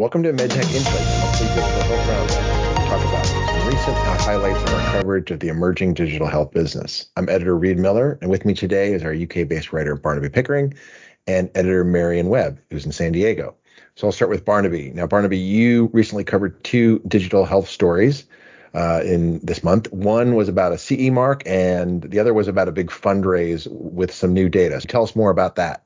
Welcome to MedTech Insights, monthly digital health roundup. We talk about some recent highlights of our coverage of the emerging digital health business. I'm editor Reed Miller, and with me today is our UK-based writer Barnaby Pickering and editor Marion Webb, who's in San Diego. So I'll start with Barnaby. Now, Barnaby, you recently covered two digital health stories uh, in this month. One was about a CE mark, and the other was about a big fundraise with some new data. So tell us more about that.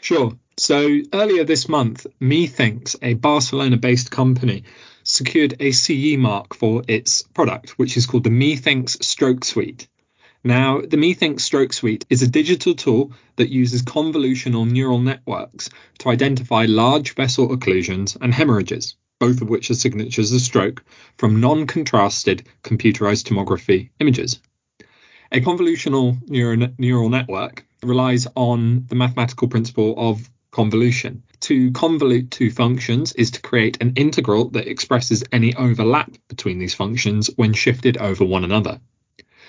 Sure. So earlier this month, Methinks, a Barcelona-based company, secured a CE mark for its product, which is called the Methinks Stroke Suite. Now, the Methinks Stroke Suite is a digital tool that uses convolutional neural networks to identify large vessel occlusions and hemorrhages, both of which are signatures of stroke, from non contrasted computerized tomography images. A convolutional neural network relies on the mathematical principle of convolution. To convolute two functions is to create an integral that expresses any overlap between these functions when shifted over one another.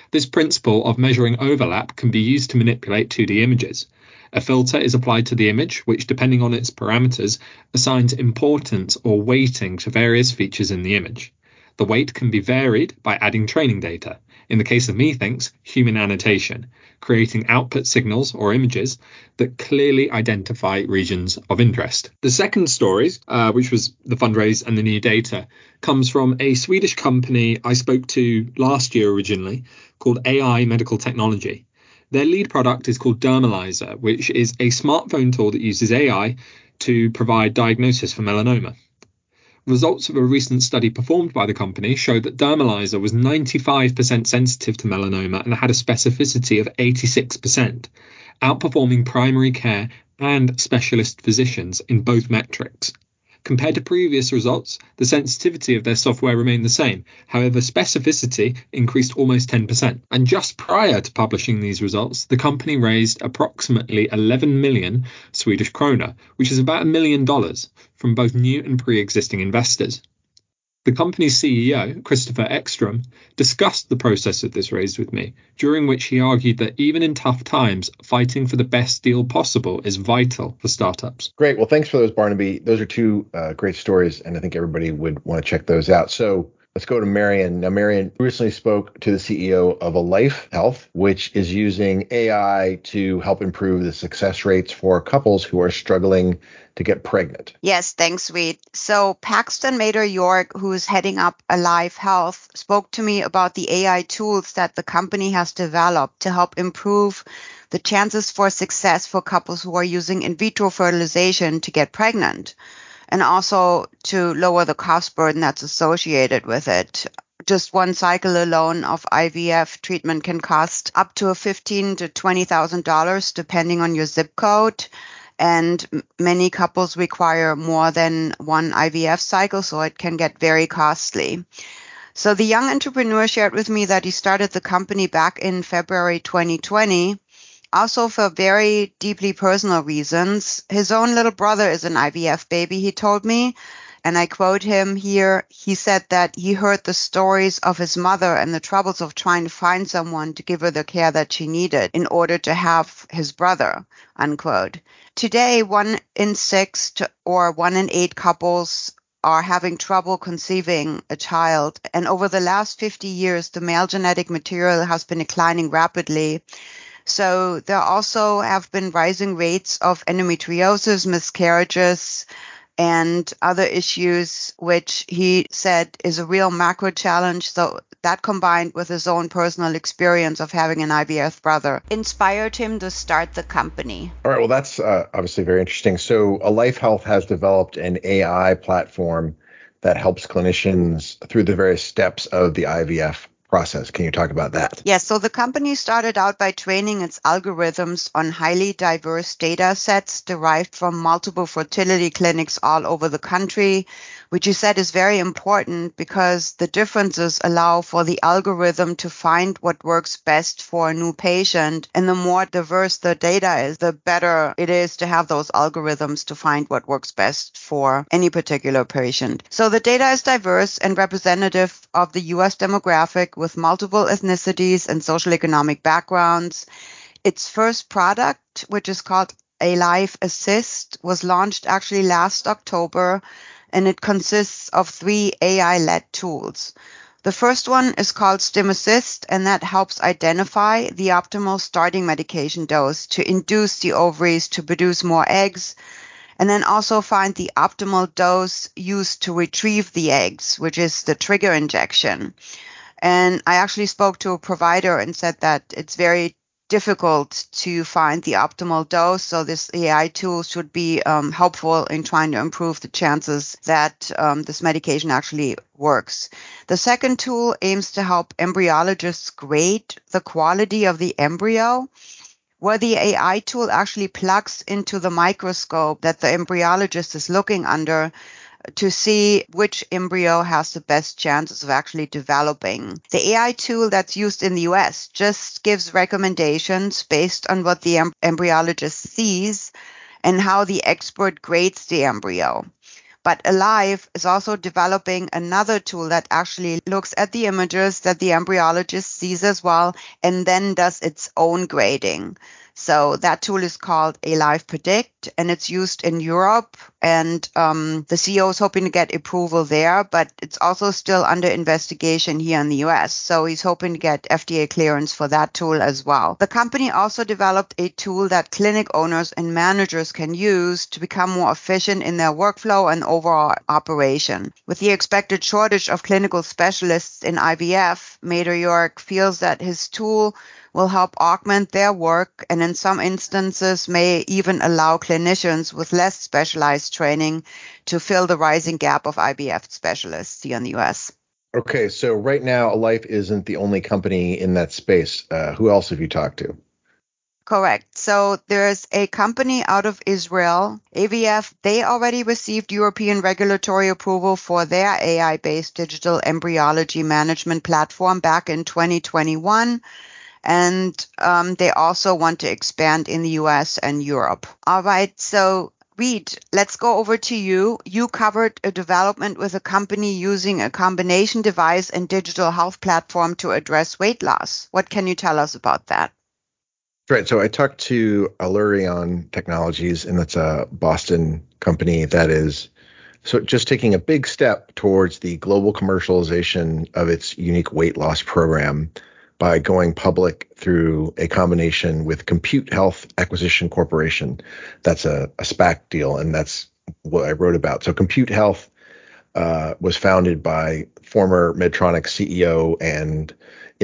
This principle of measuring overlap can be used to manipulate 2D images. A filter is applied to the image, which, depending on its parameters, assigns importance or weighting to various features in the image. The weight can be varied by adding training data in the case of Methinks, human annotation, creating output signals or images that clearly identify regions of interest. The second story, uh, which was the fundraise and the new data, comes from a Swedish company I spoke to last year originally called AI Medical Technology. Their lead product is called Dermalyzer, which is a smartphone tool that uses AI to provide diagnosis for melanoma. Results of a recent study performed by the company showed that Dermalyzer was 95% sensitive to melanoma and had a specificity of 86%, outperforming primary care and specialist physicians in both metrics. Compared to previous results, the sensitivity of their software remained the same. However, specificity increased almost 10%. And just prior to publishing these results, the company raised approximately 11 million Swedish krona, which is about a million dollars, from both new and pre existing investors. The company's CEO, Christopher Ekstrom, discussed the process of this raise with me, during which he argued that even in tough times, fighting for the best deal possible is vital for startups. Great. Well, thanks for those, Barnaby. Those are two uh, great stories, and I think everybody would want to check those out. So Let's go to Marion. Now, Marion recently spoke to the CEO of Alife Health, which is using AI to help improve the success rates for couples who are struggling to get pregnant. Yes, thanks, Reed. So Paxton Maeder-York, who's heading up Alife Health, spoke to me about the AI tools that the company has developed to help improve the chances for success for couples who are using in vitro fertilization to get pregnant and also to lower the cost burden that's associated with it. Just one cycle alone of IVF treatment can cost up to fifteen to twenty thousand dollars, depending on your zip code. And many couples require more than one IVF cycle, so it can get very costly. So the young entrepreneur shared with me that he started the company back in February 2020 also for very deeply personal reasons. His own little brother is an IVF baby, he told me. And I quote him here. He said that he heard the stories of his mother and the troubles of trying to find someone to give her the care that she needed in order to have his brother, unquote. Today, one in six to, or one in eight couples are having trouble conceiving a child. And over the last 50 years, the male genetic material has been declining rapidly. So there also have been rising rates of endometriosis, miscarriages, and other issues, which he said is a real macro challenge. So that combined with his own personal experience of having an IVF brother inspired him to start the company. All right. Well, that's uh, obviously very interesting. So Alife Health has developed an AI platform that helps clinicians through the various steps of the IVF process. Can you talk about that? Yes. So the company started out by training its algorithms on highly diverse data sets derived from multiple fertility clinics all over the country, which you said is very important because the differences allow for the algorithm to find what works best for a new patient. And the more diverse the data is, the better it is to have those algorithms to find what works best for any particular patient. So the data is diverse and representative of the US demographic with multiple ethnicities and social economic backgrounds. Its first product, which is called Alife Assist, was launched actually last October and it consists of three AI led tools. The first one is called Stim Assist, and that helps identify the optimal starting medication dose to induce the ovaries to produce more eggs, and then also find the optimal dose used to retrieve the eggs, which is the trigger injection. And I actually spoke to a provider and said that it's very difficult to find the optimal dose. So this AI tool should be um, helpful in trying to improve the chances that um, this medication actually works. The second tool aims to help embryologists grade the quality of the embryo where the AI tool actually plugs into the microscope that the embryologist is looking under to see which embryo has the best chances of actually developing. The AI tool that's used in the US just gives recommendations based on what the embryologist sees and how the expert grades the embryo. But Alife is also developing another tool that actually looks at the images that the embryologist sees as well and then does its own grading. So that tool is called Alife Predict and it's used in Europe. And um, the CEO is hoping to get approval there, but it's also still under investigation here in the US. So he's hoping to get FDA clearance for that tool as well. The company also developed a tool that clinic owners and managers can use to become more efficient in their workflow and overall operation. With the expected shortage of clinical specialists in IVF, Maeder-York feels that his tool will help augment their work and in some instances may even allow clinicians with less specialized training to fill the rising gap of IVF specialists here in the US. Okay, so right now, Alife isn't the only company in that space. Uh, who else have you talked to? Correct. So there's a company out of Israel, AIVF. They already received European regulatory approval for their AI based digital embryology management platform back in 2021 and um, they also want to expand in the US and Europe. All right, so Reed, let's go over to you. You covered a development with a company using a combination device and digital health platform to address weight loss. What can you tell us about that? Right. So I talked to Allurion Technologies, and that's a Boston company that is so just taking a big step towards the global commercialization of its unique weight loss program by going public through a combination with Compute Health Acquisition Corporation. That's a, a SPAC deal, and that's what I wrote about. So Compute Health uh, was founded by former Medtronic CEO and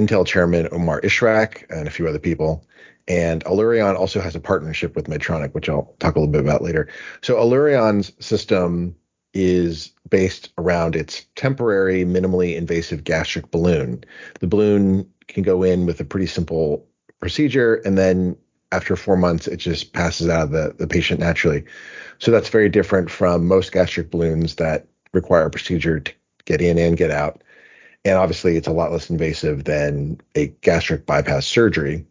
Intel chairman Omar Ishrak and a few other people. And Allurion also has a partnership with Medtronic, which I'll talk a little bit about later. So Allurion's system is based around its temporary, minimally invasive gastric balloon. The balloon can go in with a pretty simple procedure, and then after four months, it just passes out of the, the patient naturally. So that's very different from most gastric balloons that require a procedure to get in and get out. And obviously, it's a lot less invasive than a gastric bypass surgery.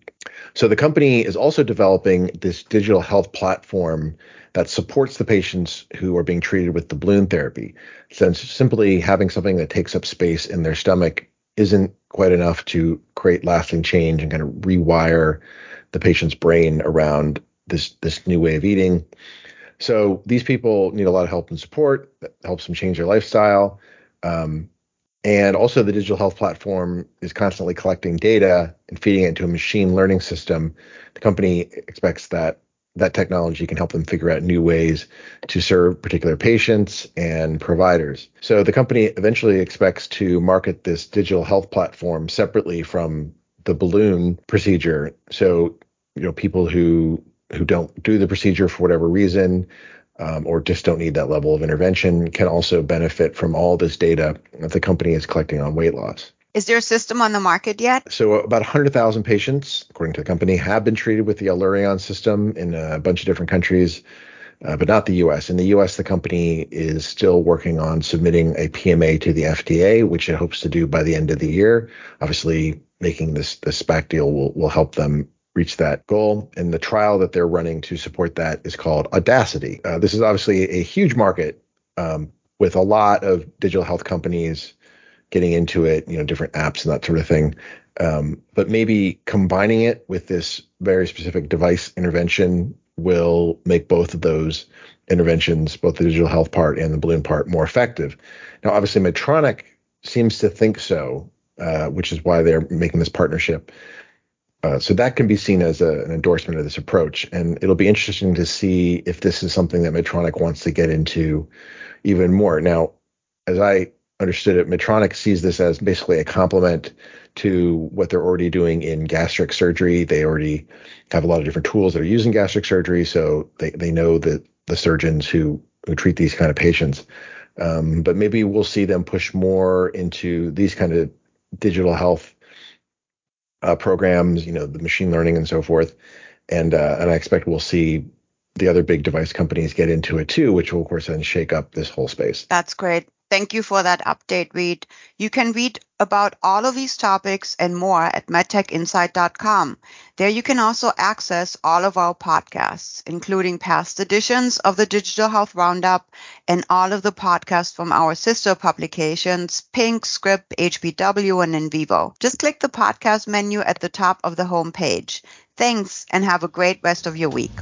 So the company is also developing this digital health platform that supports the patients who are being treated with the balloon therapy. Since simply having something that takes up space in their stomach isn't quite enough to create lasting change and kind of rewire the patient's brain around this this new way of eating. So these people need a lot of help and support that helps them change their lifestyle. Um, and also, the digital health platform is constantly collecting data and feeding it into a machine learning system. The company expects that that technology can help them figure out new ways to serve particular patients and providers. So the company eventually expects to market this digital health platform separately from the balloon procedure. So, you know, people who who don't do the procedure for whatever reason um, or just don't need that level of intervention can also benefit from all this data that the company is collecting on weight loss. Is there a system on the market yet? So, about 100,000 patients, according to the company, have been treated with the Allurion system in a bunch of different countries, uh, but not the US. In the US, the company is still working on submitting a PMA to the FDA, which it hopes to do by the end of the year. Obviously, making this, this SPAC deal will, will help them reach that goal. And the trial that they're running to support that is called Audacity. Uh, this is obviously a huge market um, with a lot of digital health companies getting into it, you know, different apps and that sort of thing. Um, but maybe combining it with this very specific device intervention will make both of those interventions, both the digital health part and the balloon part, more effective. Now, obviously, Medtronic seems to think so, uh, which is why they're making this partnership. Uh, so that can be seen as a, an endorsement of this approach, and it'll be interesting to see if this is something that Medtronic wants to get into even more. Now, as I understood it, Medtronic sees this as basically a complement to what they're already doing in gastric surgery. They already have a lot of different tools that are using gastric surgery, so they, they know that the surgeons who who treat these kind of patients. Um, but maybe we'll see them push more into these kind of digital health uh, programs, you know, the machine learning and so forth. And uh, and I expect we'll see the other big device companies get into it too, which will of course then shake up this whole space. That's great. Thank you for that update, Reed. You can read about all of these topics and more at medtechinsight.com. There you can also access all of our podcasts, including past editions of the Digital Health Roundup and all of the podcasts from our sister publications, Pink, Script, HBW, and In Vivo. Just click the podcast menu at the top of the homepage. Thanks and have a great rest of your week.